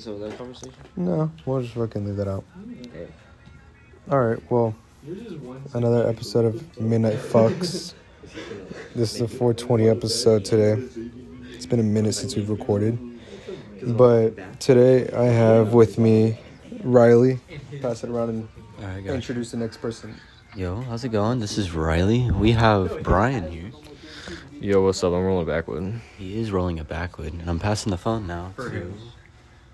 Is that another conversation? No, we'll just fucking leave that out. All right. Well, another episode of Midnight Fucks. This is a 420 episode today. It's been a minute since we've recorded, but today I have with me Riley. Pass it around and Alright, introduce the next person. Yo, how's it going? This is Riley. We have Brian here. Yo, what's up? I'm rolling backward. He is rolling it backward, and I'm passing the phone now.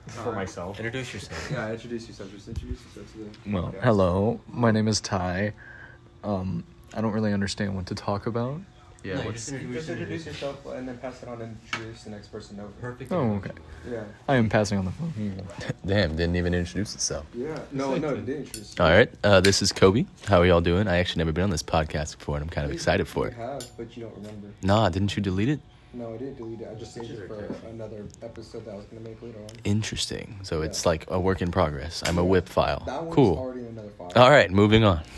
For to- who? for myself. Introduce yourself. Yeah, introduce yourself. Just introduce yourself to the. Well, hello. My name is Ty. Um, I don't really understand what to talk about. Yeah. No, what's, just Just introduce yourself and then pass it on and introduce the next person over. Perfect. oh, okay. Yeah. I am passing on the phone. Damn, didn't even introduce itself. Yeah. No, no, it didn't introduce. All right, uh, this is Koby. How are y'all doing? I actually never been on this podcast before, and I'm kind of excited for You it. have, but you don't remember. Nah, didn't you delete it? No, I didn't delete it. I just saved it for another episode that I was gonna make later on. Interesting. So it's like a work in progress. I'm a whip file. That one's Cool. already in another file. All right, moving on.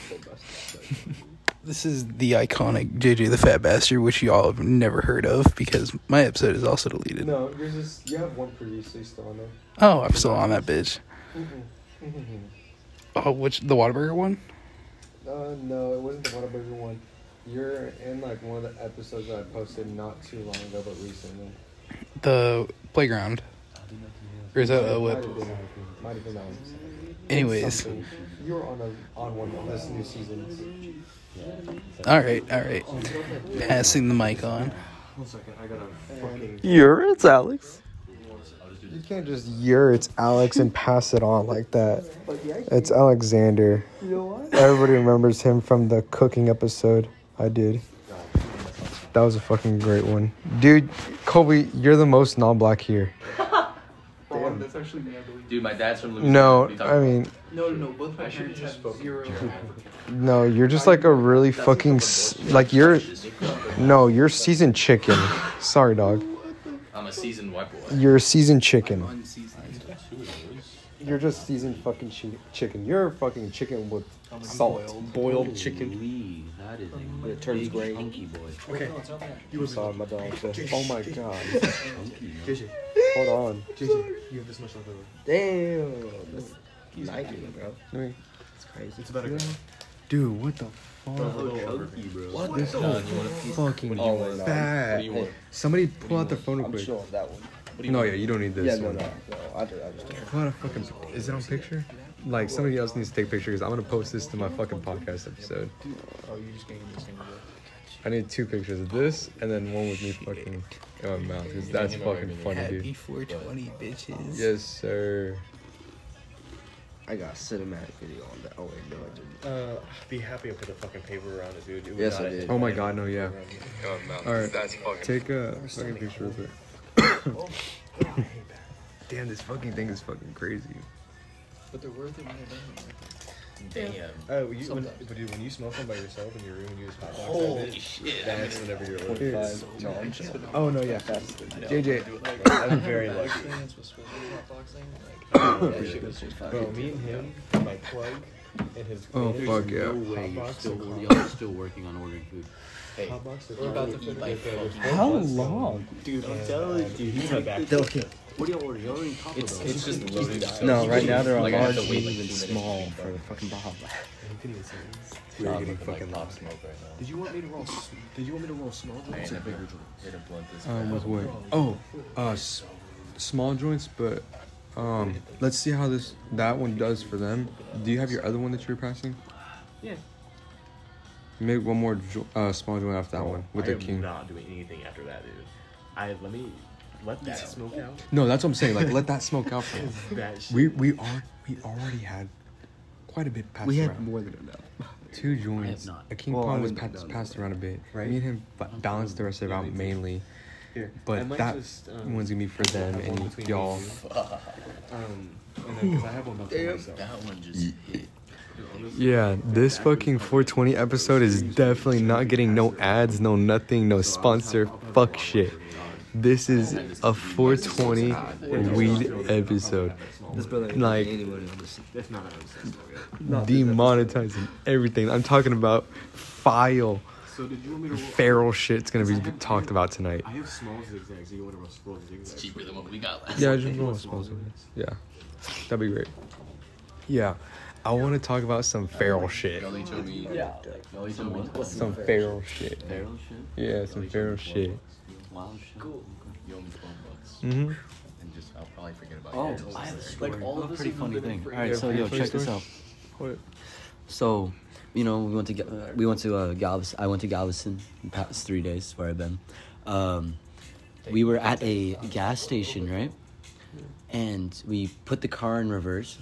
This is the iconic JJ the Fat Bastard, which y'all have never heard of because my episode is also deleted. No, yours is. You have one previously still on there. Oh, I'm still on that bitch. Mm-hmm. Oh, which the Whataburger one? Uh, no, it wasn't the Whataburger one. You're in like one of the episodes that I posted not too long ago, but recently. The playground. Or is that a whip? might have been that one. Anyways, Something. You were on a on one of this new season. all right, all right. Passing the mic on. One second, I gotta fucking. You're it's Alex. You can't just you're it's Alex and pass it on like that. It's Alexander. Everybody remembers him from the cooking episode I did. That was a fucking great one. Dude, Koby, you're the most non black here. Dude, my dad's from No, I mean, No, no, no. both my parents have zero. no, you're just like a really fucking, s- like you're, no, you're seasoned chicken. Sorry, dog. I'm a seasoned white boy. You're a seasoned chicken. You're just seasoned fucking chi- chicken. You're fucking chicken with salt. Boiled chicken. That is When it um, turns gray. chunky boy. Okay. You saw my dog. said, Oh my god. Hold on. You have this much left over. Damn. That's Nike, bro. Let me- It's crazy. It's better. Dude, what the fuck? What This whole fucking Oh, no. fat. What do you want? Somebody pull out the phone real I'm quick. sure of that one. No, yeah, you don't need this Yeah, no, one. no, no. I just, I just. Pull out a fucking. Is it on picture? Like somebody else needs to take pictures. I'm gonna post this to my fucking podcast episode. Oh, you just gave me this thing. I need two pictures of this and then one with me fucking in my mouth. Cause that's fucking funny, Happy dude. 420, bitches. Yes, sir. I got a cinematic video on that. Oh wait, no, I didn't. Uh, be happy I put the fucking paper around it, dude. It would Yes, I did. Oh my god, no, yeah. All right, take a fucking picture of it. Damn, this fucking thing is fucking crazy. But they're worth it when they're Damn. Oh, when you, when, but dude, when you smoke one by yourself in your room and you just hot box Holy that bitch, shit. that's whenever you're lucky. Here's- No, I'm just. Oh no, yeah. That's JJ, I'm very lucky. Bro, me and him, my plug, and his. Oh, fuck yeah. No No way way you're you're still, y'all still working on ordering food. Hotbox. We're about to finish. Like, how long? Dude, I'm telling uh, you, he's my back. Okay. What do y'all order? Y'all ordering Taco It's, Bell? it's just loading No, right now they're on Like, I have large, to wait, like, and two small for the fucking Baja Blast. You're getting fucking pop lost. smoke right now. Did you want me to roll? s- Did you want me to roll small I joints ain't or bigger never joints? hit a blunt this Um, with what? Oh, uh, s- small joints, but um, let's see how this that one does for them. Do you have your other one that you were passing? Yeah. Make one more jo- uh, small joint after that one with I the am king. not doing anything after that, dude. I let me let that smoke out. No, that's what I'm saying. Like, let that smoke out. For them. That. We we are we already had quite a bit passed We had around. more than enough. Two joints. A king Well, pong was pa- done passed around a bit. Right. Me and him ba- balanced the rest of it Yeah, out mainly, Here, but that just, um, one's gonna be for them have and between y'all. me. Um, and then because I have one about for. That one just hit. Yeah, this fucking 420 episode is definitely not getting no ads, no nothing, no sponsor. Fuck shit. This is oh, a 420 weed episode. This brother ain't Like- making any money on this. That's not how it's Not this Demonetizing everything. I'm talking about file So did you want me to roll? feral shit's gonna be talked about tonight. I have small zigzags. So you want to roll scroll zigzags? Cheaper than what we got last Yeah, just roll a small zigzag. Yeah, that'd be great. Yeah, I want to talk about some feral shit. Gully told me. Yeah. Gully told me. Some feral shit. Feral shit. Yeah, some feral shit. Wild. Cool. You owe me twelve bucks. Mm-hmm. And just I'll probably forget about Oh. I have a story. Like all a pretty funny thing. All right, so yo, check this out. What? So, you know, we went to Ga- uh, we went to uh, Galveston. I went to Galveston the past three days where I've been. Um, we were at a gas station, right? And we put the car in reverse.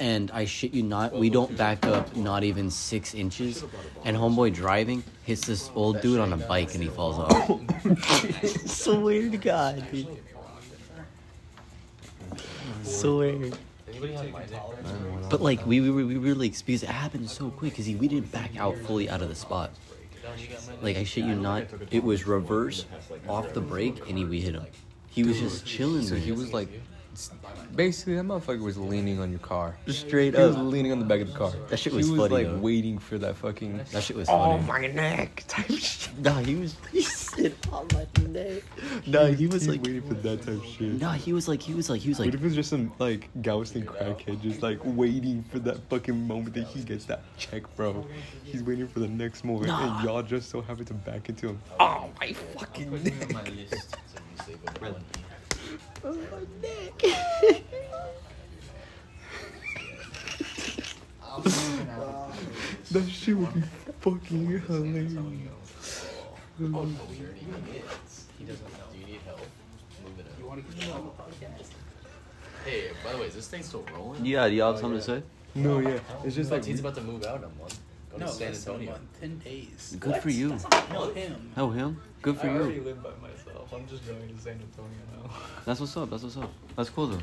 And I shit you not, we don't back up not even six inches. And homeboy driving hits this old dude on a bike and he falls off. Swear to God, dude. Swear. But like we, we, were- we were like because it happened so quick because we didn't back out fully out of the spot. Like I shit you not, it was reverse off the brake and he we hit him. He was just chilling. So there. he was like, s- basically, that motherfucker was leaning on your car. straight up. He was leaning on the back of the car. That shit was He was funny, like though. waiting for that fucking. That shit was Oh funny. my neck type shit. Nah, he was he sit on oh my neck. Nah, he was like waiting for that type shit. Nah, he was like he was like he was like What if it's just some like Galveston crackhead just like waiting for that fucking moment that he gets that check, bro? He's waiting for the next moment, Nah. and y'all just so happen to back into him. Oh my fucking neck! That shit would be fucking hilarious. He doesn't know. Do you need help? Move it up. You want to get on the podcast? Hey, by the way, is this thing still rolling? Yeah, do y'all have something to say? No, yeah, it's just like he's about to move out in a month. Go to San Antonio. Ten days. Good for you. No, him. Oh him? Good for you. live by myself. I'm just going to San Antonio now. That's what's up. That's what's up. That's cool though.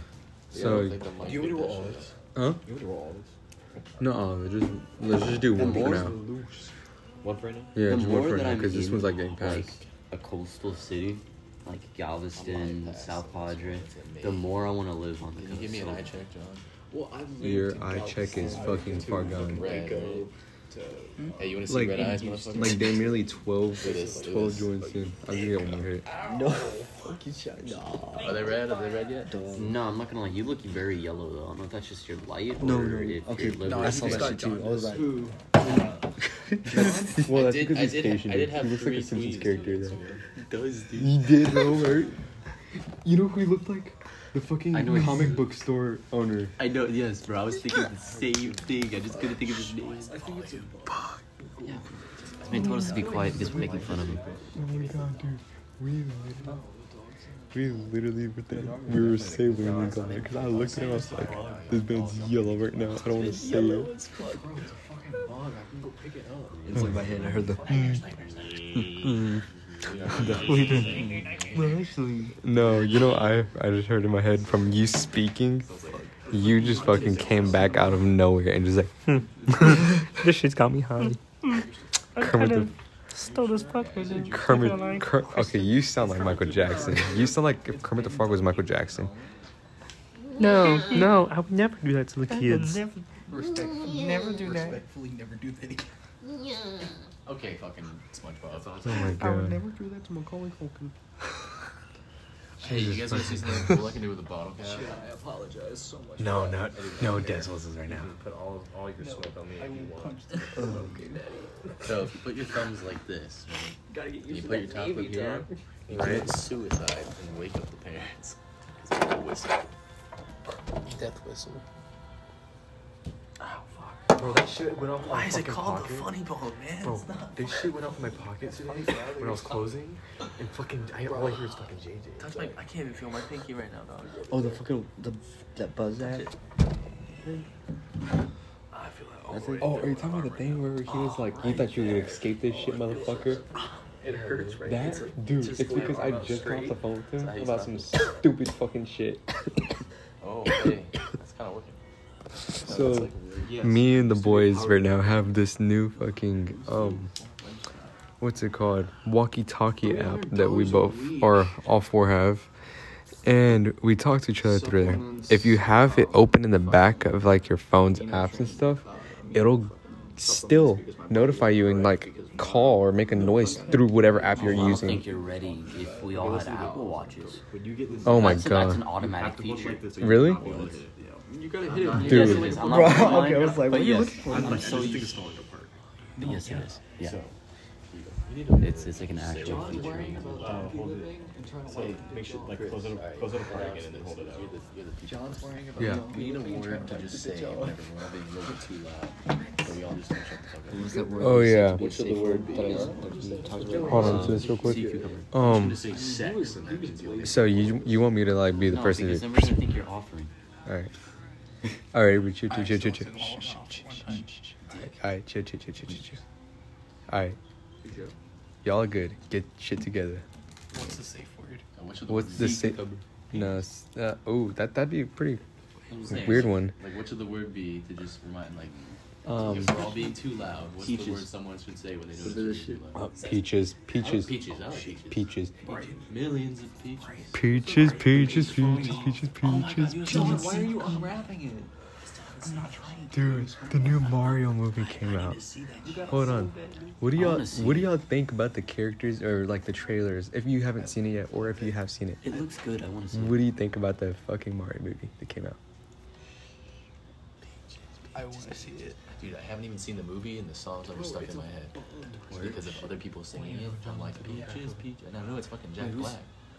so. Do you want me to roll all this? Huh? You want me to roll all this? No, just let's just do one for now. One for now? Yeah, the just more one for that now I'm because this in, one's like getting like passed. a coastal city, like Galveston, South Padre, the more I want to live on the Can coast. you give me an so- eye check, John? Well, I lived Your in eye check is Galveston fucking far gone. Red. Go to Hey, you want to see Like, red eyes, motherfucker? like they're merely 12, Do this, do 12 joints in. I'll give you one more hit. Are they red? Are they red yet? No, I'm not gonna lie. You look very yellow though. I don't know if that's just your light No, or no, if okay, your liver. no, I saw that shit too. I was like, Well, that's did- because I he's did- Asian. I did have he looks like a Simpsons character though. Does, dude. He did though, right? You know who he looked like? The fucking I know he's- comic book store owner. I know. Yes, bro. I was thinking the same thing. I just couldn't think of his name. I think it's a bug Yeah. They told us to be quiet because we're making fun of him. Oh my god, dude. We literally, we literally were there. We were sailing the guy because I looked at him. I was like, this man's yellow right now. I don't want to say it. It's like my head. I heard the. No, you know I I just heard in my head from you speaking. You just fucking came back out of nowhere and just like, hmm. this shit's got me high. Kermit the Still as fuck right. Kermit. Ker, okay, you sound like Michael Jackson. You sound like if Kermit the Frog was Michael Jackson. No, no, I would never do that to the kids. never, Never do that. respectfully never do that again. Okay, fucking SpongeBob. Oh my god. I would never do that to Macaulay Culkin. Hey, you guys want to see something cool I can do with a bottle cap? I apologize so much. No, no, no Des whistles right now. Put all, all your smoke on me I if you will want. punch So if you put your thumbs like this, right? And you put your top up here. You commit suicide and wake up the parents. 'Cause it's a whistle. Death whistle. Bro, that shit went off Why is it called the funny bone, man? Bro, It's not. this shit went off in my pocket today when I was closing, and fucking, I, all I hear is fucking JJ. Touch my, I can't even feel my pinky right now, dog. Oh, the fucking the that buzz that. I feel like, That's oh, it. Oh, are you talking about the thing where he was like, you thought you would escape this shit, motherfucker? it hurts, right? That It's like- dude, just it's because I just got off the phone with him about some stupid fucking shit. Oh, okay, that's kind of working. So, me and the boys right now have this new fucking um, what's it called? Walkie-talkie app that we both or all four have, and we talk to each other through there. If you have it open in the back of like your phone's apps and stuff, it'll still notify you and like call or make a noise through whatever app you're Oh, I don't think using. you're ready if we all had Apple Watches. When you get this, Oh my that's, That's an god. automatic feature. Really? You gotta hit it. Dude. Yes, it is. I'm not Bro, okay, I was like, what are you yes, looking for? I'm, I'm so this thing used. is falling apart. But yes, it is. Yeah, So, it's it's like an active feature. uh, hold it. So make sure like close it, up- close it apart again and then hold it out. John's worrying about Yeah. We need a word to just say whenever we're not being a little bit too loud. So we all just don't shut the fuck up. Word? Oh yeah. What should the word be? Hold on to this real quick. Um. Sex and that means you'll So you you want me to like be the person? because Who, then we're gonna think you're offering. all right. All right. We chill chill chill chill chill. All right. Chill chill chill chill chill. chill. All right. Y'all are good. Get shit together. What's the safe word? And what should the What's word the be? sa- No. s- Uh, oh, that that'd be a pretty I'm saying, weird one. Like, what should the word be to just remind, like, Um. if we're all being too loud, what's the Peaches. word someone should say when they What notice is we're too loud? Peaches. I Peaches. peaches. I like peaches. Peaches. Millions of peaches. Peaches. Peaches. Peaches. Peaches. Peaches. John, why are you unwrapping it? I'm not trying to. Dude, the new Mario movie came out. Hold on. What do y'all What do y'all think about the characters or like the trailers? If you haven't seen it yet, or if you have seen it, It looks good. I want to see. It. What do you think about the fucking Mario movie that came out? Peaches. I want to see it. Dude, I haven't even seen the movie, and the songs are stuck in my head. Because of other people singing it, I'm like, peaches, peaches. And I know it's fucking Jack Black.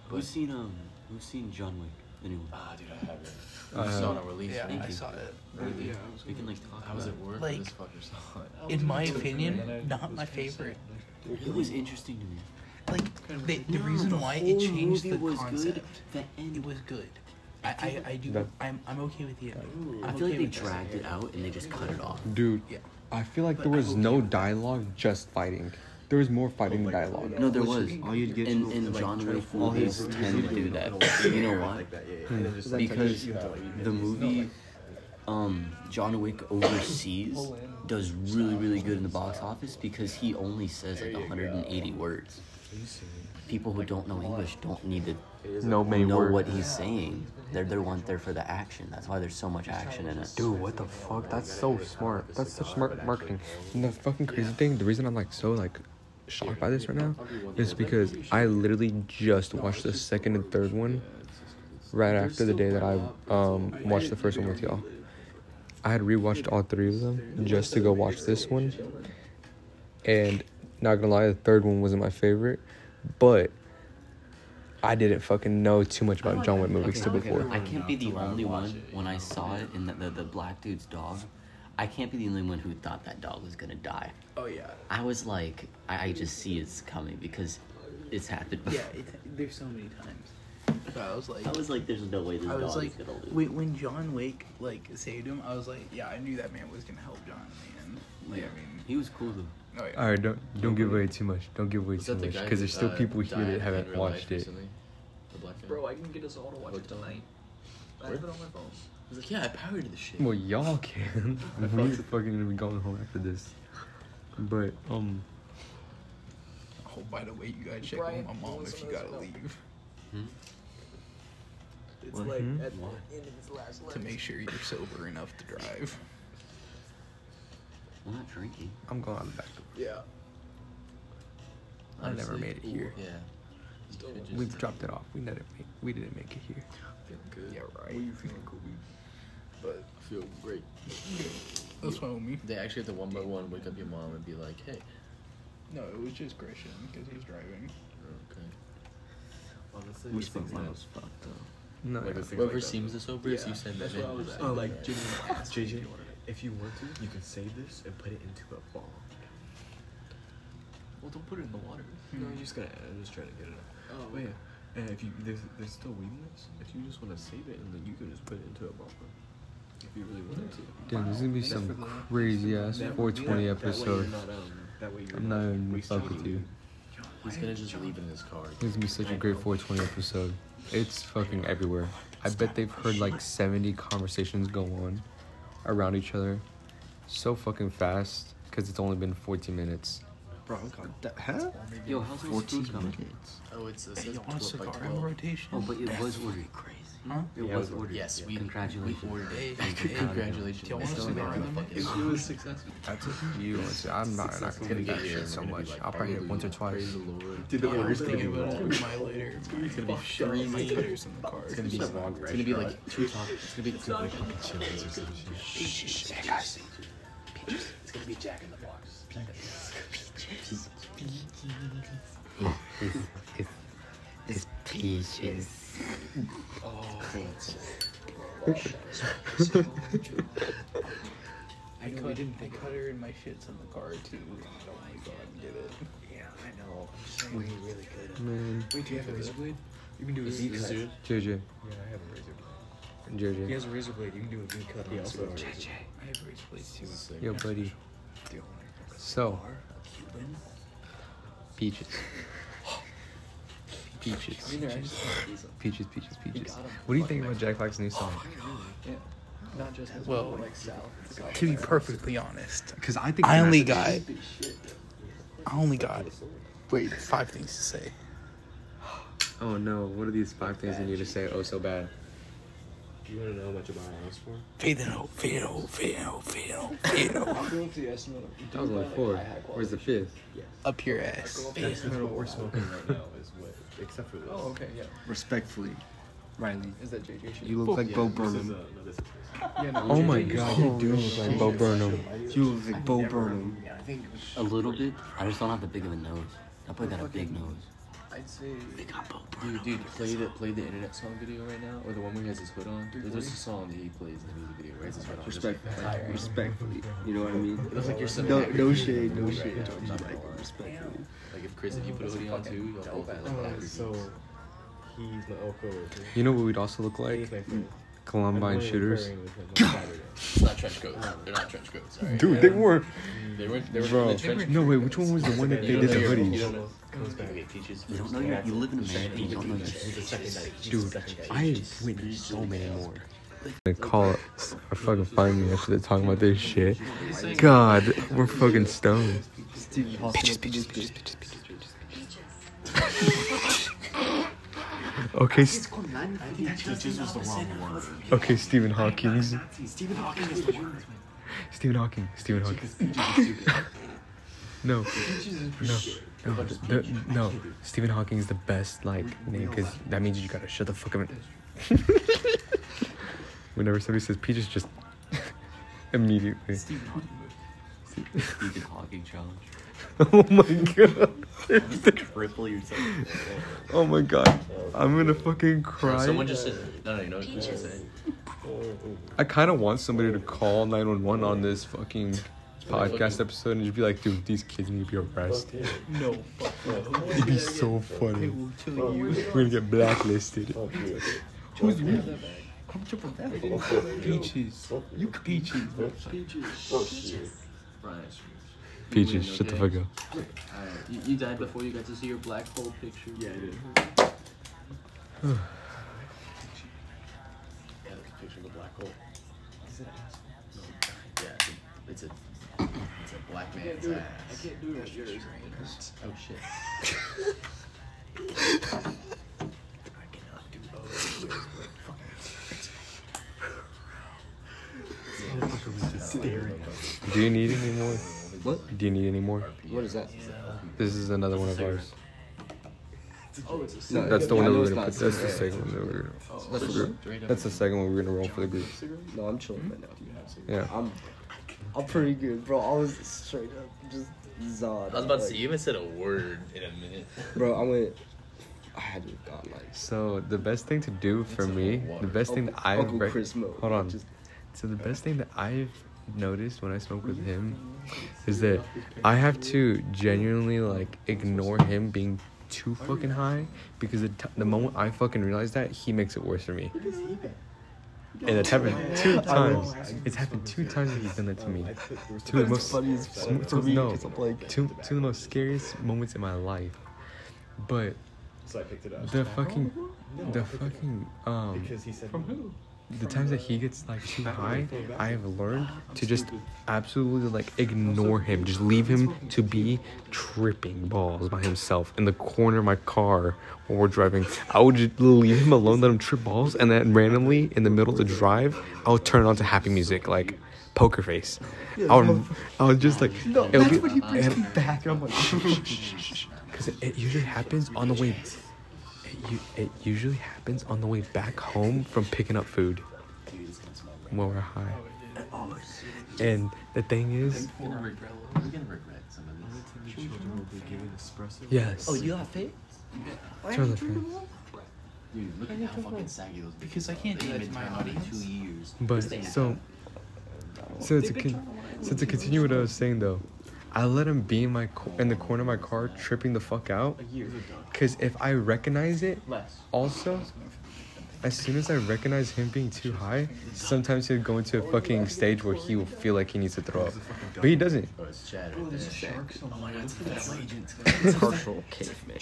But, Who's seen um? Who's seen John Wick? The new ah, dude, I haven't. Uh, I saw it on release. Yeah, Thank I you. saw it. Really? We can like talk How was about it work? Like- this fucker saw it. In my opinion, not my favorite. it. It was interesting to me. Like the, the reason why it changed the concept. good. The end. It was good. I, I, I do. That- I'm, I'm okay with the ending. I I'm feel like they with that. dragged it out and they just cut it off. Dude, Yeah. I feel like there was no dialogue, just fighting. There was more fighting than dialogue. No, there was. all you'd get in to- in like, John try to Wick fool movies his- tend to do that. You know why? Hmm. Because the movie, um, John Wick overseas does really really good in the box office because he only says like 180 words. People who don't know English don't need to No main know word. what he's saying. They're they want there for the action. That's why there's so much action in it. Dude, what the fuck? That's so smart. That's such smart marketing. And the fucking crazy thing, the reason I'm like so like shocked by this right now is because I literally just watched the second and third one right after the day that I um watched the first one with y'all. I had rewatched all three of them just to go watch this one. And not gonna lie, the third one wasn't my favorite, but I didn't fucking know too much about John Wick movies till before. I can't be the only one when I saw it in the, the, the black dude's dog. I can't be the only one who thought that dog was gonna die. Oh yeah. I was like, I, I just see it's coming because it's happened. before. Yeah. It, there's so many times. But I was like. I was like, there's no way this I dog was like, is gonna lose. wait, when John Wick like saved him, I was like, yeah, I knew that man was gonna help John in the end. Like, I mean, He was cool though. oh yeah. All right, don't don't give away too much. Don't give away Was too that the much guy because who, there's still uh, people here died that in haven't real life watched it. recently? The black guy? Bro, I can get us all to watch it tonight. I have it on my phone. He's like, yeah, I powered the shit. Well, y'all can. We're fucking gonna be going home after this. But um, Oh, by the way, you gotta check Brian, with my mom if you gotta one? leave It's What? like at the end of its last to make sure you're sober enough to drive. I'm not drinking. I'm going out the back door. Yeah. I never Honestly, made it here. Yeah. Still We've dropped it off. We didn't make. We didn't make it here. feeling good. Yeah, right. What are you feeling, Koby? But I feel great. That's fine with me. They actually have to one by one wake up your mom and be like, hey. No, it was just Christian because he's driving. Okay. Honestly, We this spoke thing's not- was fucked though. No, Like yeah. Whoever like that, seems the soberest, you send That's them what I in. was asking. Oh, like, like, Jimmy asked JJ, you wanted it. if you want to, you can save this and put it into a ball. Well, don't put it in the water. No, I'm just gonna. I'm just trying to get it up. Oh, But yeah, and if you there's there's still weed in this. If you just want to save it, and then you can just put it into a ball. If you really wanted to. Damn, this is gonna be some crazy ass 420 that- that episode. you're not, um, that way you're I'm not even wasting fuck with any- you. He's gonna just leave it in his car. This is gonna be such a great 420 episode. It's fucking everywhere. I bet they've heard like 70 conversations go on around each other so fucking fast because it's only been 14 minutes. Bro, that, huh? Yo, how's those 14 coming? minutes. Oh, it's it Hey, says you want a cigar in rotation? Oh, but it was That's really fucking crazy. Huh? It Yeah, was ordered. Yes, we Congratulations. We ordered Hey, it. hey, Congratulations. do y'all wanna still see in the fucking- It was successful. That's up to you. It's- I'm not, not gonna gonna get get that here. shit so We're gonna be much. like, I'll probably hit it once or twice. Praise the Lord. Dude, the Yeah, worst thing thinking about about it- my later. It's gonna be My freezing. laters in the car. It's gonna be. It's gonna be like two top. It's gonna be. It's gonna be fucking chilies or some shit. Hey guys. It's gonna be Jack in the Box. It's peaches. I know I didn't think cut her in my shits in the car too. Oh, I don't want to go out and get it. Yeah, I know. I'm just saying. Really, really good. Man, Wait, do you have a razor blade? You can do a This cut. JJ, Yeah, I have a razor blade. JJ. He has a razor blade. You can do a V cut. He on also it. has a razor I have razor blades too. Yo, buddy. So, Cuban. Peaches. Peaches. I mean, they're Peaches, peaches, peaches. What do you think about Jack Black's new song? Yeah. Not just his Well, but, like South. To be perfectly honest, Because I think I only message- got. I only got. Wait, five things to say. Oh no! What are these five things you need to say? Oh, so bad. You want to know how much about my house for? Fade it out, fade it out, fade it out, fade it out, fade it out. I'll go with the estimate. That was only four. Where's the fifth? Up your ass. The estimate of what we're smoking right now is what, except for this. Oh, okay, yeah. Respectfully, Riley, Is that JJ shit? you look like Bo This is, Burnham. uh, no, this is this. Yeah, no, Oh my god, you do look like Bo Burnham. You look like Bo Burnham. I think A little bit. I just don't have the big of a nose. That boy got a big nose. I'd say. They got Bo Dude, dude, play the play the internet song video right now, or the one where he has his hood on. There's a song that he plays in the music video where he has his hood on. Just Respect, like, respectfully. You know what I mean? It looks like you're sitting No, there. no shade, no shade. Right, towards you, not like, gonna respectfully. Like if Chris, if you put a hoodie on too, you'll both look like actors. so he's my Elko. You know what we'd also look like? He's my friend. Columbine shooters. praying with him on Saturday. It's not trench coats. They're not trench coats. Alright. Dude, they were. They were. They were Bro, the trench. no wait, which one was the one that they You did don't the know your- hoodies? You don't. Comes back. Okay, peaches. You don't know you you live in America. You don't know your He's the second night. He's Dude, the second night. I have witnessed so many more. They call us or fucking find me after they're talking about this shit. God, we're fucking stoned. Peaches, peaches, peaches, peaches, peaches. Okay, st- Peaches was the wrong word. okay, Stephen Hawking. Stephen Hawking is the word. Stephen Hawking. Stephen Hawking. No, no, no, the, no. Stephen Hawking is the best like name because that means you gotta shut the fuck up. Whenever somebody says peaches, just immediately. Stephen Hawking challenge. Oh my god. Triple yourself. Oh my god. I'm gonna fucking cry. Someone just said. No, no, you know what Chris was saying. I kind of want somebody to call 911 on this fucking podcast episode and just be like, dude, these kids need to be arrested. No, fuck no. It'd be so It funny. will kill you. We're gonna get blacklisted. Who's you? Peaches. You peaches. Brian. Peaches, Peaches. shut the fuck up. Alright, you, you died before you got to see your black hole picture. Yeah, I did. yeah, that's a picture of a black hole. Yeah, it's a, it's a, it's a black man's ass. I can't do it. Oh shit. Do you need any more? What? Do you need any more? What is that? This is another one of ours. Oh, it's a No, That's the one I that we're gonna put. That's the second one that we're gonna. That's the. That's the second one we're gonna roll for the group. No, I'm chilling right now. Yeah. I'm, I'm pretty good, bro. I was straight up just zod. I was about to like, say, you haven't said a word in a minute. bro. I went. I had to have gone like So the best thing to do for me, the best thing that I've Uncle rec- Chris mode. hold on. Just- So the best thing that I've noticed when I smoke with him is that I have to genuinely like ignore him being too fucking high because the, t- the moment I fucking realize that he makes it worse for me. And it's happened two times. It's happened two times that he's done that to me. Two of the most funny sm- two, to me no, 'cause I'm like- two, two of the most scariest moments in my life. But So I picked it up. the fucking, the fucking, um, Because he said. From who? The times that he gets like too high, I have learned ah, to just absolutely like ignore him. Just leave him to be tripping balls by himself in the corner of my car while we're driving. I would just leave him alone, let him trip balls, and then randomly in the middle of the drive, I'll turn on to happy music like Poker Face. I would, I would just like. No, That's when he brings me back. I'm like, Because it, it usually happens on the way. It, it usually happens on the way back home from picking up food when we're high. And the thing is, We're gonna regret, we're some of this. yes. Oh, you got fit? Turn the fan. Dude, look at how fucking saggy those Because I can't are. do They've that to my turned audience. two years. But This so, so to con- so to continue what I was saying though, I let him be in my co- in the corner of my car, tripping the fuck out. Cause if I recognize it, also, as soon as I recognize him being too high, sometimes he'll go into a fucking stage where he will feel like he needs to throw up, but he doesn't. Oh, it's Chad partial caveman.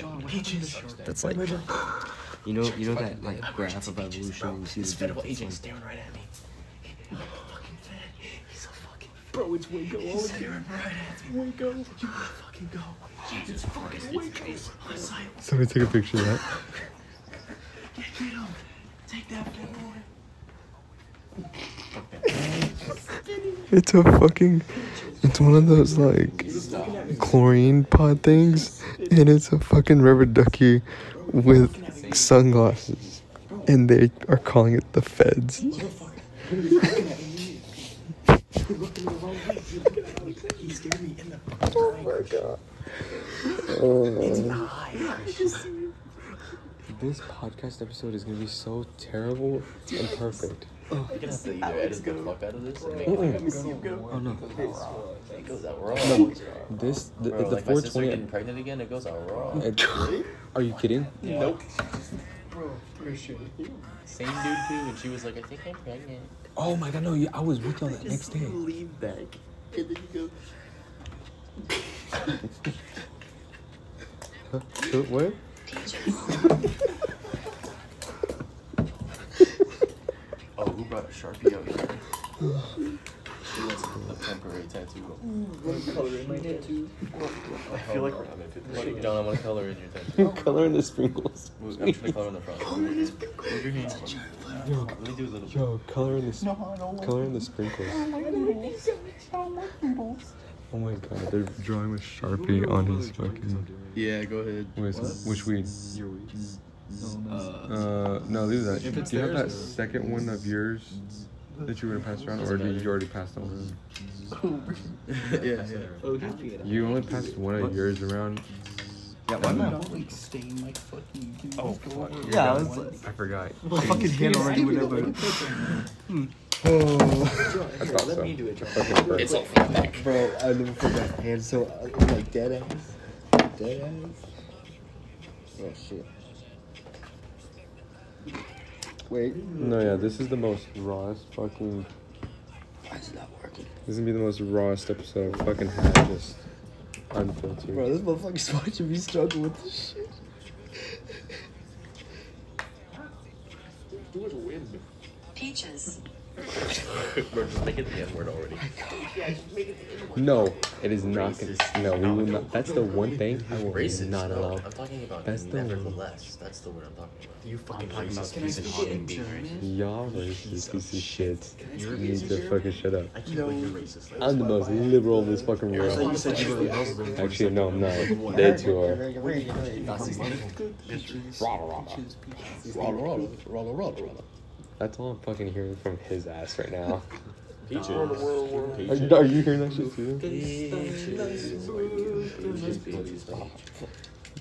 That's like, you know, you know that like graph of evolution. You see the Federal agent staring right at me. Bro, it's Waco. He's staring right at me. Waco. You fucking go. Jesus fucking Waco. Somebody take a picture of that. Get, get him. Take that boy. It's a fucking. It's one of those like chlorine pod things, and it's a fucking rubber ducky with sunglasses, and they are calling it the feds. This podcast episode is gonna be so terrible and perfect. You're gonna have to either edit the fuck out of this or make it like a Oh no. It goes out raw. This the, Bro, the like my sister 420. getting pregnant again, it goes out raw. it- are you kidding? Nope. Same dude too, and she was like, I think I'm pregnant. Oh my god, no! Yeah, I was with y'all that next day. Lean back. And then you go. So, what? Oh, who brought a sharpie out here? She wants a temporary tattoo. What color in my tattoo? I feel like we're having fifty. John, I want to color in your tattoo. Color in the sprinkles. I'm trying to color in the front. Move your hand. Let me do a little bit. Yo, color in the s- color in the sprinkles. Oh my god, they're drawing with Sharpie on his fucking. Yeah, go ahead. Wait, so which weed? Uh, no, leave that. Do you have that second one of yours that you were gonna pass around, or did you already pass on? yeah, yeah. You only passed one of yours around. Yeah, why not? Don't like stain my fucking. Can Oh, just go over it? Yeah, I was like, I forgot. my fucking hand already went over. I thought so. me do hmm. it, Fucking. It's all from Nick. Bro, I never put my hand so uh, I'm like dead ass. Dead ass. Oh shit. Wait. No, yeah, this is the most rawest fucking. Why is it not working? This is gonna be the most rawest episode I've fucking had, just unfiltered. Bro, this motherfucker's watching me struggle with this shit. Peaches. Bro, just make it the N word already. No, it is not gonna. No, we will not. That's the one thing I will Racist. not no, allow. I'm talking about That's the one. nevertheless. That's the word I'm talking about. You fucking racist piece of shit. Being racist. Y'all racist piece of shit. You need to fucking shut up. I can't believe you're racist. I'm the most liberal of this fucking You world. said you were Muslim. Actually, no, I'm not. They two are. That's all I'm fucking hearing from his ass right now. Peaches. Are you, are you hearing that shit too?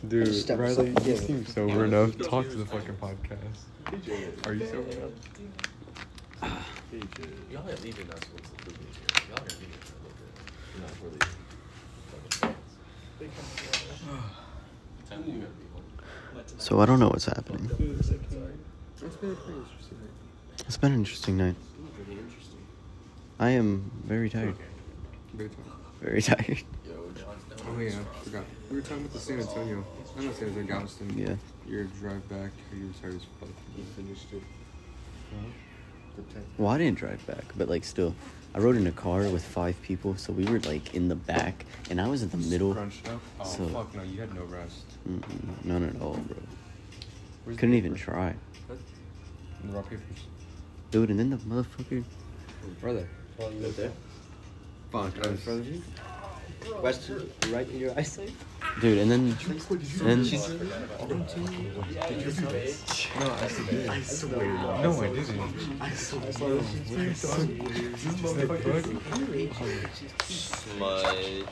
Dude, Riley, you seem sober enough. Talk to the fucking podcast. Are you sober enough? Y'all are leaving us with the privilege here. Y'all are leaving for a little bit. Not for the fucking fans. Time you gotta be home. So I don't know what's happening. It's been a pretty interesting night. It's an interesting night. I am very tired. Very tired. Very tired. Oh yeah, I forgot. We were talking about the San Antonio. I'm know San Antonio, Galveston. Yeah. Your drive back, you were tired as fuck. You finished it. Well, I didn't drive back, but like still, I rode in a car with five people, so we were like in the back, and I was in the middle. Crunched up? Oh, So- fuck no, you had no rest. Mm-mm, none at all, bro. Where's Couldn't even paper? try, The rock papers. Dude. And then the motherfucker. Brother. Right there. Fuck, in front of you. West, right in your eyesight. Dude, and then, and then No, I did. I swear. No, I didn't.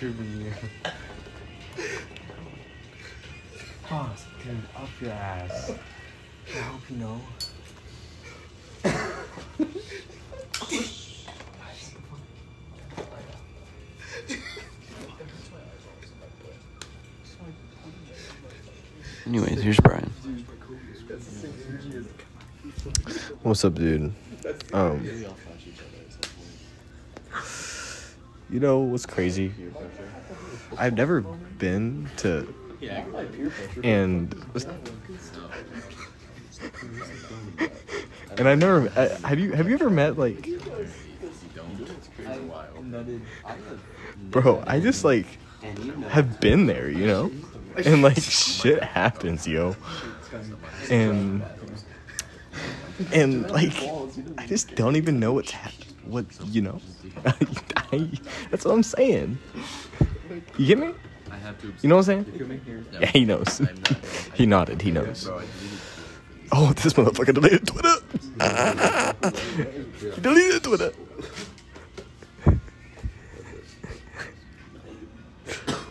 Pause, dude, up your ass. I hope you know. anyways, here's Brian. What's up, dude? Um, you know what's crazy? I've never been to, and and I've never. uh, Have you have you ever met like, bro? I just like have been there, you know, and like shit happens, yo, and and like I just don't even know what's hap- what you know. That's what I'm saying. You get me? You know what I'm saying? Yeah, he knows. he nodded. He knows. Oh, this motherfucker deleted Twitter. he deleted Twitter.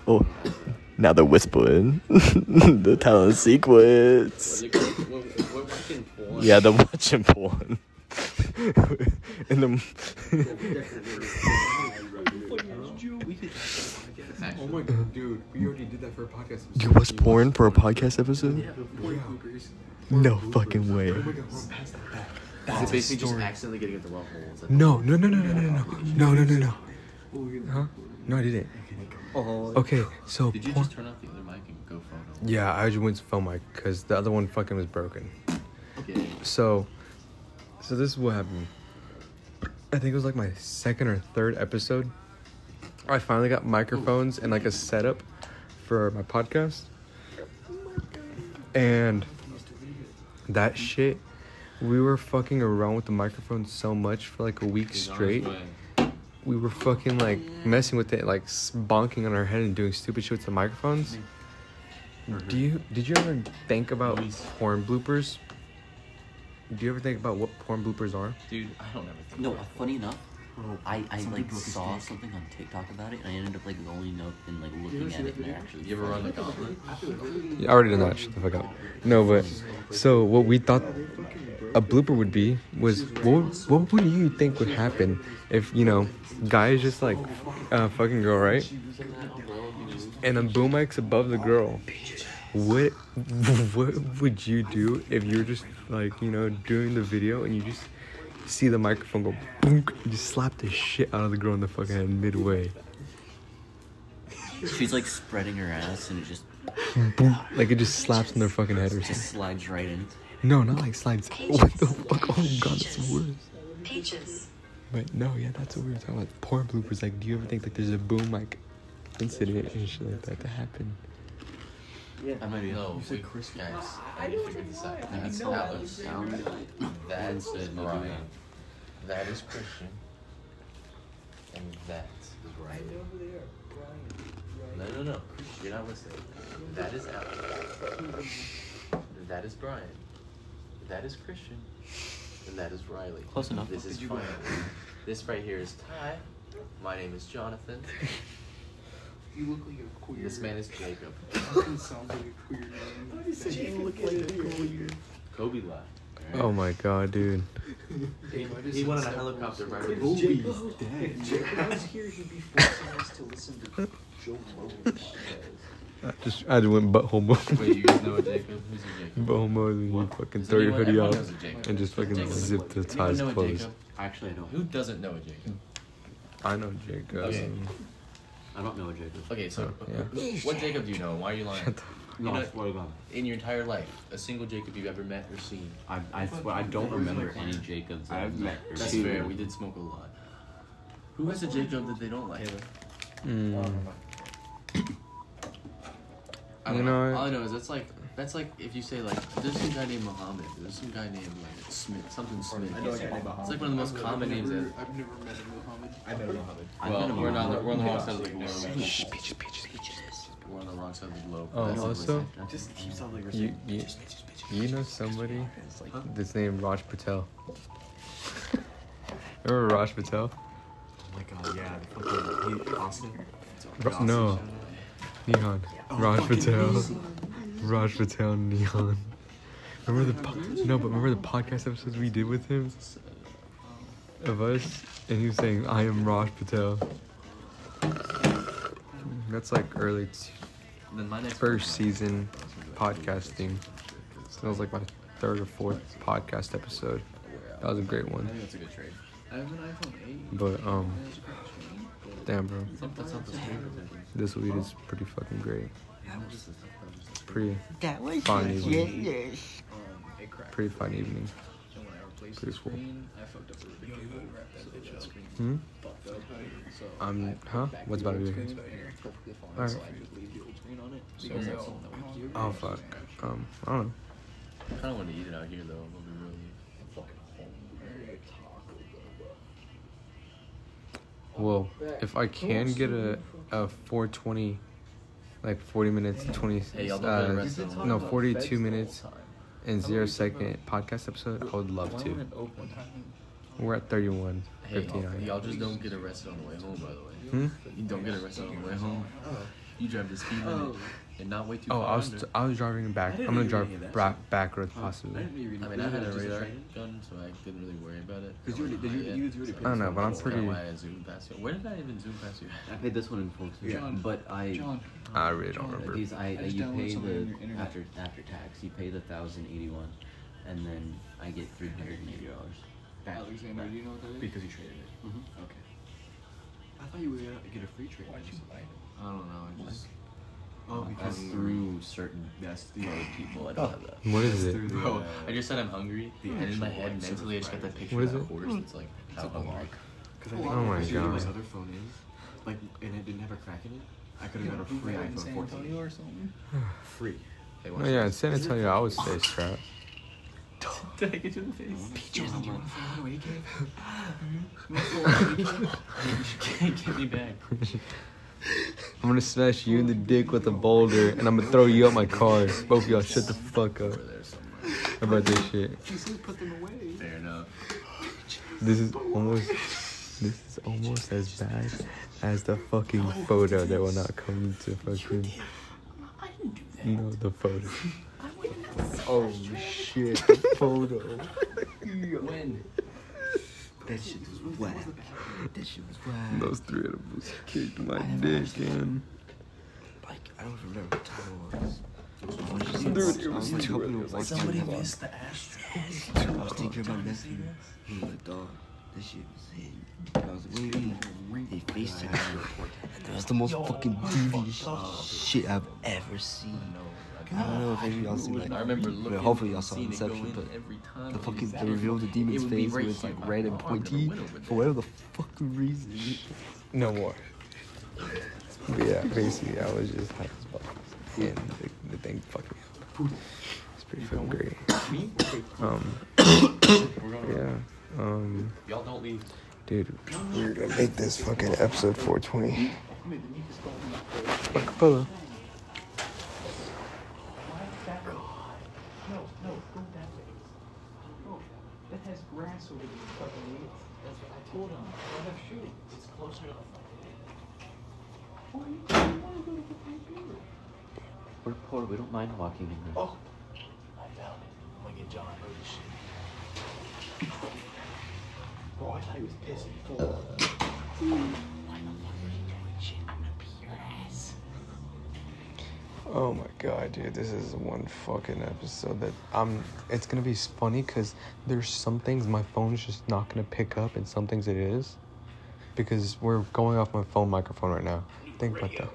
Oh, now they're whispering the talent sequence. Yeah, they're watching porn. and the Oh my god, dude, we already did that for a podcast. episode. you watch porn for a podcast episode? No fucking way. Is it basically just accidentally getting at the wrong holes? No, no, no, no, no, no, no, no, no, no, no. Huh? No, I didn't. Oh. Okay, so Did you porn- just turn off the other mic and go photo? yeah, I just went to phone mic because the other one fucking was broken. Okay. So, so this is what happened. I think it was like my second or third episode. I finally got microphones and like a setup for my podcast. And that shit, we were fucking around with the microphone so much for like a week straight. We were fucking like messing with it, like bonking on our head and doing stupid shit with the microphones. Do you did you ever think about porn bloopers? Do you ever think about what porn bloopers are? Dude, I don't ever think No, funny enough, I, I like saw something on TikTok about it, and I ended up like going up and like looking at it, and they're actually. You ever run the gauntlet? Yeah, I already done that. Shut the fuck up. No, but so what we thought a blooper would be was what what would you think would happen if you know guys just like uh, fucking girl right, and a boom mic's above the girl. What what would you do if you were just like you know doing the video and you just see the microphone go boom, you just slap the shit out of the girl in the fucking head midway. She's like spreading her ass, and it just Boom. Like it just slaps in their fucking head or just slides right in. No, not like slides. What the fuck? Oh god, that's worse. Peaches. But no, yeah, that's what we were talking about. Porn bloopers. Like, do you ever think like there's a boom like incident and shit like that to happen? I might be. No, Chris. guys, I need to figure this out. That's Alex. That's Brian. That is Christian. And that is Ryan. No, no, no. You're not listening. That is Alex. That is Brian. That is Christian. And that is Riley. Close enough. This is fine. This right here is Ty. My name is Jonathan. You look like a queer. This man is Jacob. Fucking sounds like a queer name. you look like a queer. Koby left. Oh my god, dude. He went on a helicopter right over Kobe's the dead. I was here, he'd be forcing us to listen to Joe Rogan. I just I just went butthole mode. Wait, you guys know Jacob? Who's Jacob? butthole mode and you fucking throw your hoodie off knows a Jacob. and just fucking Jacob. zip the Anyone ties closed. Jacob? Actually, I don't. Who doesn't know a Jacob? I know Jacob. Okay. Um, I don't know a Jacob. Okay, so Oh, yeah. what Jacob do you know? Why are you lying? You No, know, I swear to God. in your entire life, a single Jacob you've ever met or seen. I, I swear I don't remember any Jacobs. that I've met That's two. fair. We did smoke a lot. Who is a Jacob that they don't like? Mm. I don't You know. know, All I know is that's like that's like if you say like there's some guy named Muhammad. There's some guy named like Smith, something Smith. I know a guy named Muhammad. It's like one of the most common names ever. I've never met a Muhammad. I know Muhammad. I've Well, met a we're not. Muhammad. We're on the wrong side of the globe. Peaches, peaches, peaches, peaches. We're on the wrong side of the globe. Oh, That's also, like- Just keep sounding like you, you, you know somebody that's named Raj Patel. Remember Raj Patel? Oh my god, yeah. The fucking he, Austin. Ro- no, Neon. Oh, Raj Patel. Raj Patel, Neon. Remember the po- no, but remember the podcast episodes we did with him of us, and he was saying, "I am Raj Patel." That's like early t- Then my next first season podcasting. So that was like my third or fourth podcast episode. That was a great one. that's a good trade. I have an iPhone 8. But um, damn, bro, That's not the screen. this weed is pretty fucking great. It's pretty That was fun just evening. yes. Um. Pretty fun evening. When I replaced Pretty the cool. screen, I fucked up the cable. So the screen Hmm. fucked up. So Um, I put huh? What's about to old be? screen, and it's perfectly fine. Alright. So I just the old screen on it because that's the one that went here. Oh fuck. Um, I don't know. I kind of want to eat it out here though. I'll be really. Well, if I can get a a 420, like 40 minutes, 20, Hey, y'all don't get uh, no, 42 minutes and zero second podcast episode, I would love to. We're at 31, Hey, 59. y'all just don't get arrested on the way home, by the way. Hmm? You don't get arrested on the way home. You drive the speed limit and not way too Oh, far I was under. I was driving back. I'm gonna drive back back roads possibly. I mean, I had a radar gun, so I didn't really worry about it. Did you already- did you- you- you already So I don't know, but I'm that's kinda pretty- Why I zoomed past you. Where did I even zoom past you? I paid this one in full too. Yeah. But I John, I really don't remember. these I, I you pay something on your the after after tax you pay the thousand eighty one, and then I get three hundred and eighty dollars. Alexander, do you know what that is? Because you traded it. Mhm. Okay. I thought you were gonna get a free trade. Why'd you buy it? I don't know. I just. Oh, That's because through certain That's the other people. I don't have that. What is through it? the, Bro, uh, I just said I'm hungry, the and in my head like, mentally I just got that picture What of is that it? horse. It's like how hungry. Because I think Oh my because you know God. my other phone is like, and it didn't have a crack in it. I could have got a free got it in iPhone San 14. Antonio or something? Free. Hey, Oh yeah, in San Antonio, I would stay strapped. Did I get you in the face? Mm-hmm. Can't get me back. I'm gonna smash you in the dick with a boulder, and I'm gonna throw you out my car. Both of y'all, shut the fuck up Over there somewhere. about this shit. Put them away. Fair enough. This is almost, this is almost as bad as the fucking photo that will not come to fucking. No, the photo. Oh shit, the photo. When? That shit was whack. That shit was whack. Those three edibles kicked my dick in. Like I don't remember what time it was. Dude, it was I was too helping early. him with, like, Somebody time. missed the Astro. I was taking care of my nephew. He was like, dog, this shit was hitting. I was like, what do you mean? He FaceTimed me. That was the most fucking devious shit I've ever seen. I don't know if any of y'all seen like. I remember but hopefully y'all saw seeing it Inception, but every time the it fucking was- they revealed the demon's it would be face right where it's like red and arm, but pointy for whatever the fucking reason. No more. But yeah, basically, I was just high as fuck. And the, the thing fucked me up. It's pretty fucking great. Um, yeah. Um, Y'all don't leave. dude, we're gonna make this fucking episode 420. Acapella. No, no, go that way. Oh, that has grass over there. Fucking weeds. That's what I told him. I have shoes. It's closer to the Why you why you go to the front? We're poor. We don't mind walking in there. Oh, I found it. I'm gonna get John. Holy shit. Bro, I thought he was pissing. Why the fuck are you doing shit? I'm gonna beat your ass. Oh my god, dude, this is one fucking episode that I'm. It's gonna be funny because there's some things my phone's just not gonna pick up, and some things it is, because we're going off my phone microphone right now. Think about that.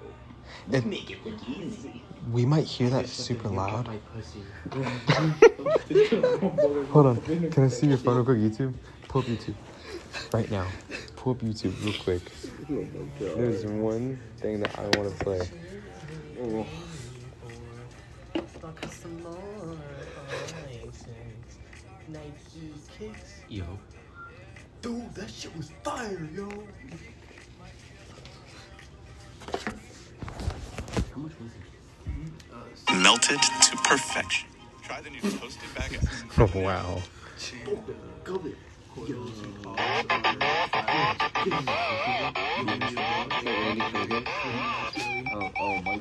It, we might hear that super loud. Hold on. Can I see your phone real quick? YouTube? Pull up YouTube. Right now. Pull up YouTube real quick. There's one thing that I want to play. Oh. Yo. Dude, that shit was fire, yo. How much was it? Melted to perfection. Try the new toasted baguette. Oh, wow. Oh, oh, my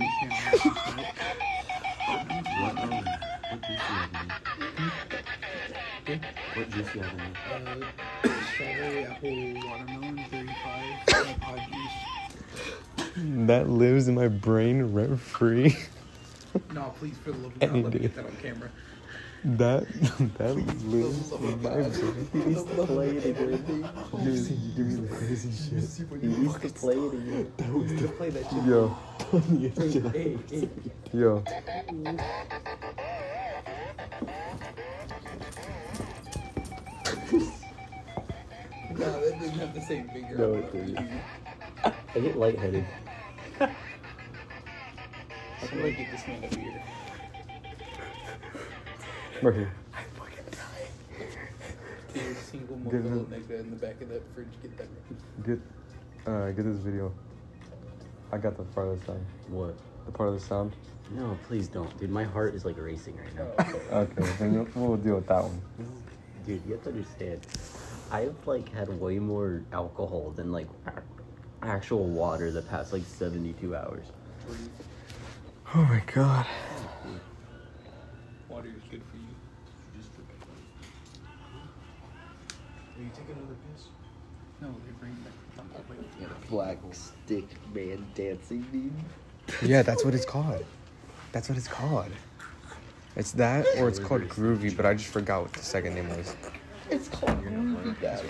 What, um, what juice you have in there? What juice you have in there? Strawberry, apple, watermelon, 35, pod juice. That lives in my brain rent free. No, please, for the love of God, let me get that on camera. That that lives in my brain. He used to play it again. Dude, give me the crazy shit. He used to play it again. That was the play that shit. Yo, Hey, hey. yo. No, that doesn't have the same finger. No, it didn't. I get lightheaded. Somebody get this man a beer. Right here. Get a single Get mobile him. like that in the back of that fridge. Get that. Get, uh, get this video. I got the part of the sound. What? The part of the sound. No, please don't, dude. My heart is like racing right now. Okay, then we'll deal with that one. Dude, you have to understand. I've like had way more alcohol than like actual water the past like 72 hours. Oh my god. Water is good for you. Are you taking another piss? No, they bring back the whole way. Black stick man dancing, dude. Yeah, that's what it's called. That's what it's called. It's that or it's called Groovy, but I just forgot what the second name was. It's called Groovy that.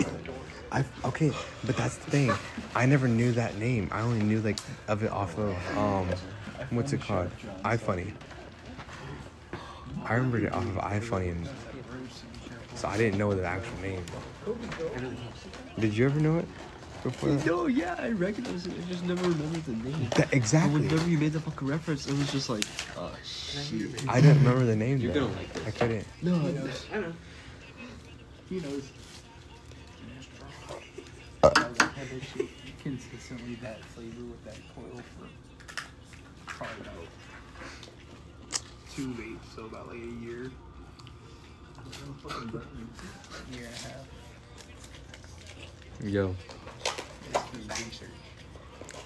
I okay, but that's the thing. I never knew that name. I only knew like of it off of um, what's it called? iFunny. I remembered it off of iFunny, and so I didn't know the actual name. Did you ever know it before that? No, yeah, I recognize it. I just never remembered the name. That- exactly. And whenever you made the fucking reference, it was just like, oh shit. I didn't remember the name. You're though. gonna like this. I couldn't. No, He knows. I know. He knows. I've had this shit consistently that flavor with that coil for probably about two weeks, so about like a year. Year and a half. Yo. It's.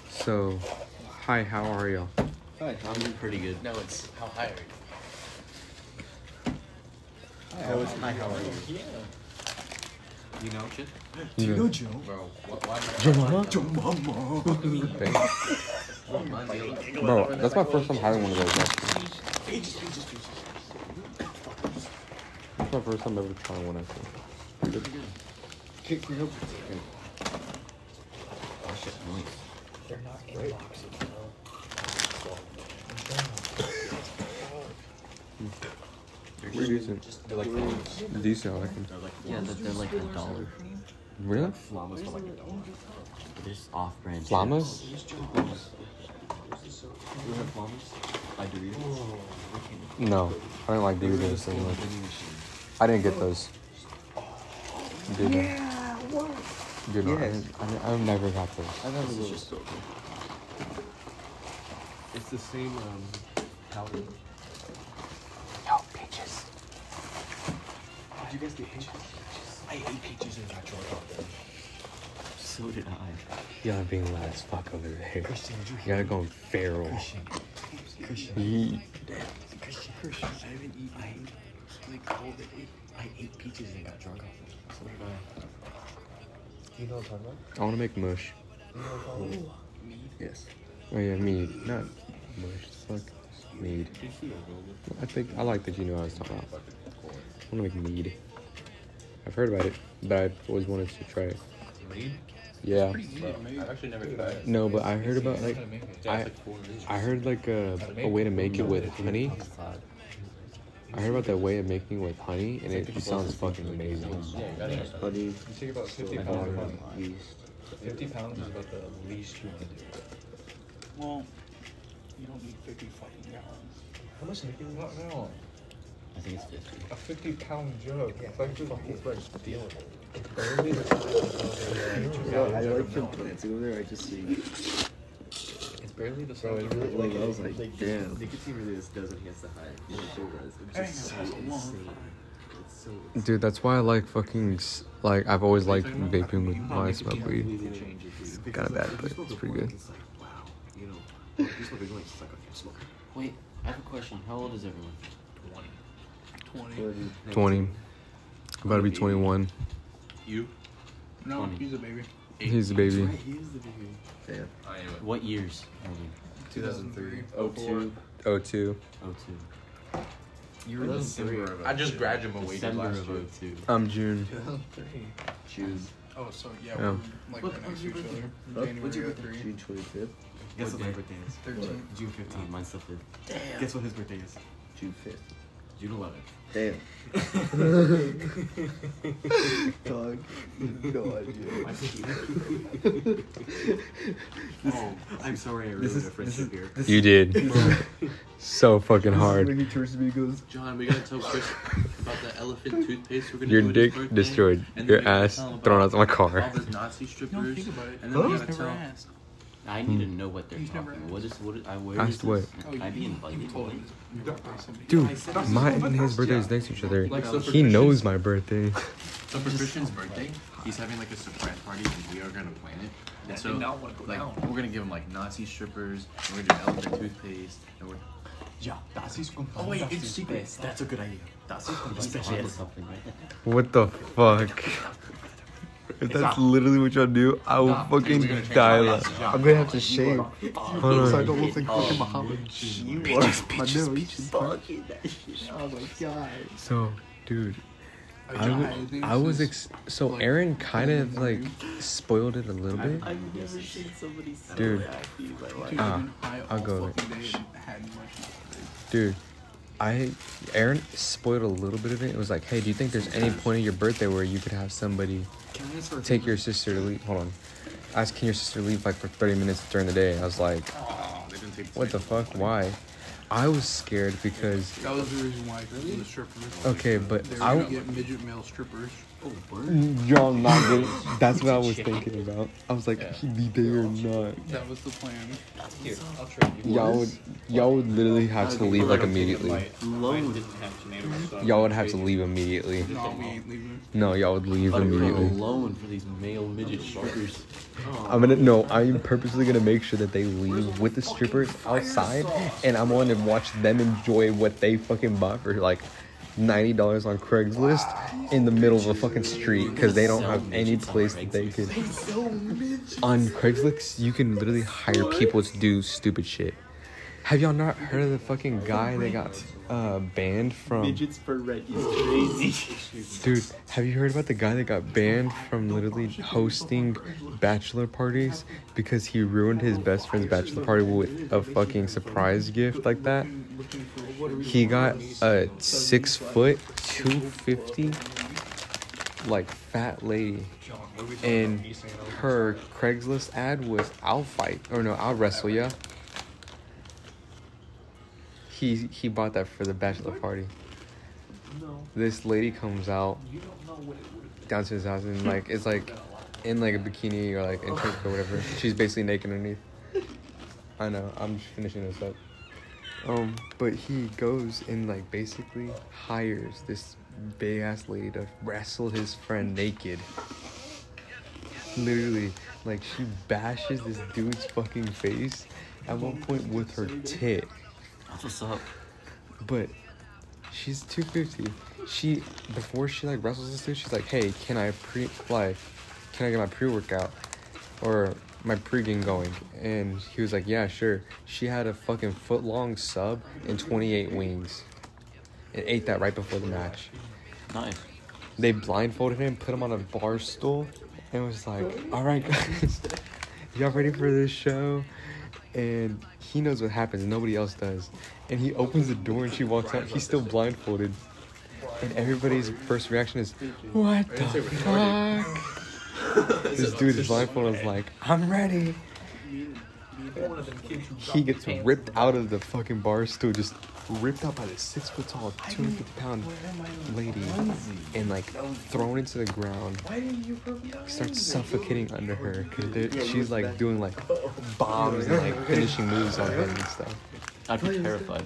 So, hi. How are y'all? Hi, I'm doing pretty good. No, it's how high are you? Oh, it's hi, how are you? Yeah. You know shit? Do you know Joe? Bro, what, why? Joe Mama? Joe Mama. Bro, that's my first time having one of those. Actually. Pages, pages, pages. That's my first time ever trying one. Actually. Kick me up. Oh shit, noise. They're not inboxing, Pretty decent. They're like phones. Decent. I like them. They're like Yeah, that they're like a dollar. Really? Llamas for like a dollar. There's off-brand. chips. Llamas? You have llamas? By Doritos? No, I don't like Doritos so much. I didn't get those. Did yeah, what? Did not. I, Yes. didn't- I, I've never got those. I thought it was just It's the same um, powder. Yo, peaches. Did you guys get peaches? I ate peaches and got drunk off them. So did I. Y'all being loud as fuck over there. Christian, did you You hear gotta me? go feral. Christian. Christian. Ye- Christian. Christian. I haven't eaten I, like all day. I ate peaches and got drunk off them. So did I. Do you know what I'm talking about? I wanna make mush. You know what I'm talking about? Yes. Oh yeah, mead. Not mush. Fuck. Mead. I think I like that you know what I was talking about. I wanna make mead. I've heard about it, but I've always wanted to try it. Mead? Yeah. I've actually never tried it. No, but I heard about like I I heard like a, a way to make it with honey. I heard about that way of making it with honey, and it sounds fucking amazing. Honey. You take about 50 I pounds don't of know. honey. 50 pounds is about the least you want to do. Well, you don't need 50 fucking gallons. How much do you want now? I think it's 50. A 50 pound jug. It's like just it's like stealing it. It's barely the size of a Yo, I jug like of your plants over there. I just see. It's barely the size of really, like, I was Like, like, damn. nicotine really just does enhance the high. You know, so does. It's just so think that's a long insane. so Dude, that's why I like fucking like I've always liked vaping with when I smoke weed. It's kinda bad, but it's pretty good. It's like, wow, you know, you smoke a joint, it's like, okay, smoke. Wait, I have a question. How old is everyone? 20. Twenty. About to be twenty-one. You? No, 20. he's a baby. He's a baby. Right, he is the baby. Damn. Oh, I am. What years are 2003. 02. Oh two. Oh, two. You were in December of I just graduated December last of year. 02. I'm June. 2003. June. Oh, so yeah, Yeah. like What- right next to each other. Huh? What's your January birthday? June 25th. Guess what my day? birthday is? 13. June Oh, 15th. mine's the 5th. Damn. Guess what his birthday is? June 5th. June 11th. Damn. Dog. No idea. oh, I'm sorry I ruined This is- our this friendship is- here. You did. so fucking hard. When he turns to me, he goes, John, we gotta tell Chris about the elephant toothpaste we're gonna Your do at his dick birthday. destroyed. And then Your we gotta ass tell him thrown about out of my car. All the Nazi strippers. No, think about it. And then we He's gotta never tell. asked. I need to hmm. know what they're He's talking never about. What is what? Is, I where Asked is what? this? Oh, Can I you- be oh, You invited? told him your birthday somebody. Dude, mine and his birthday is next to each other. Like, so for He knows my birthday. So for Christian's birthday, he's having like a surprise party, and we are gonna plan it. And so, like, we're gonna give him like Nazi strippers, and we're gonna do elephant toothpaste, and we're. Yeah, das ist Oh wait, it's secret. That's a good idea. Das ist Especially something, right? What the fuck? If that's literally what y'all do, I will fucking die. laugh. I'm gonna have to shave. Hold So I don't look like fucking Muhammad. You are my nose. Oh my god. So, dude, Uh, I, John, w- think I this was ex- so Aaron kind of like spoiled it a little bit. I've never seen somebody so Dude. happy in my Ah, I've been high I'll go. fucking day and had much Dude, I Aaron spoiled a little bit of it. It was like, hey, do you think there's any point in your birthday where you could have somebody take your sister to leave? Hold on. Ask, can your sister leave like for 30 minutes during the day? I was like, Oh, they didn't take what the fuck? Why? I was scared because That was the reason why I took the strippers. Okay, but I gonna get midget male strippers. Oh, y'all not good. That's what I was thinking about. I was like, he be there or not. That was the plan. Here, I'll trade you. Y'all would, y'all would literally have to leave like immediately. Load. Y'all would have to leave immediately. No, we ain't leaving. No, y'all would leave immediately. alone for these male midget strippers. I'm gonna no. I'm purposely gonna make sure that they leave with the strippers outside, and I'm going to watch them enjoy what they fucking bought for like ninety dollars on Craigslist in the middle of a fucking street because they don't have any place that they could. On Craigslist, you can literally hire people to do stupid shit. Have y'all not heard of the fucking guy that got uh, banned from? Midgets for rent is crazy. Dude, have you heard about the guy that got banned from literally hosting bachelor parties because he ruined his best friend's bachelor party with a fucking surprise gift like that? He got a six foot, 250, like fat lady. And her Craigslist ad was I'll fight, or no, I'll wrestle ya. He, he bought that for the bachelor party this lady comes out down to his house and like it's like in like a bikini or like in tank or whatever. She's basically naked underneath. I know. I'm just finishing this up. Um, but he goes and like basically hires this big ass lady to wrestle his friend naked. Literally, like she bashes this dude's fucking face at one point with her tit. That's what's up. But she's 250. She before she like wrestles this dude, she's like, "Hey, can I pre like, can I get my pre workout or my pre game going?" And he was like, "Yeah, sure." She had a fucking foot long sub and 28 wings, and ate that right before the match. Nice. They blindfolded him, put him on a bar stool, and was like, "All right, guys, y'all ready for this show?" And he knows what happens, nobody else does. And he opens the door and she walks out. He's still blindfolded, and everybody's first reaction is, "What the fuck?" this dude is blindfolded. is like, "I'm ready." He gets ripped out of the fucking bar stool, just ripped out by this six foot tall, 250 pound lady, and like thrown into the ground. He starts suffocating under her because she's like doing like bombs and like finishing moves on him and stuff. I'd be terrified.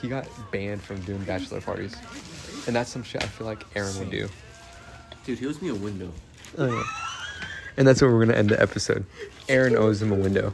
He got banned from doing bachelor parties, and that's some shit I feel like Aaron would do. Dude, he owes me a window. Oh yeah. And that's where we're gonna end the episode. Aaron owes him a window.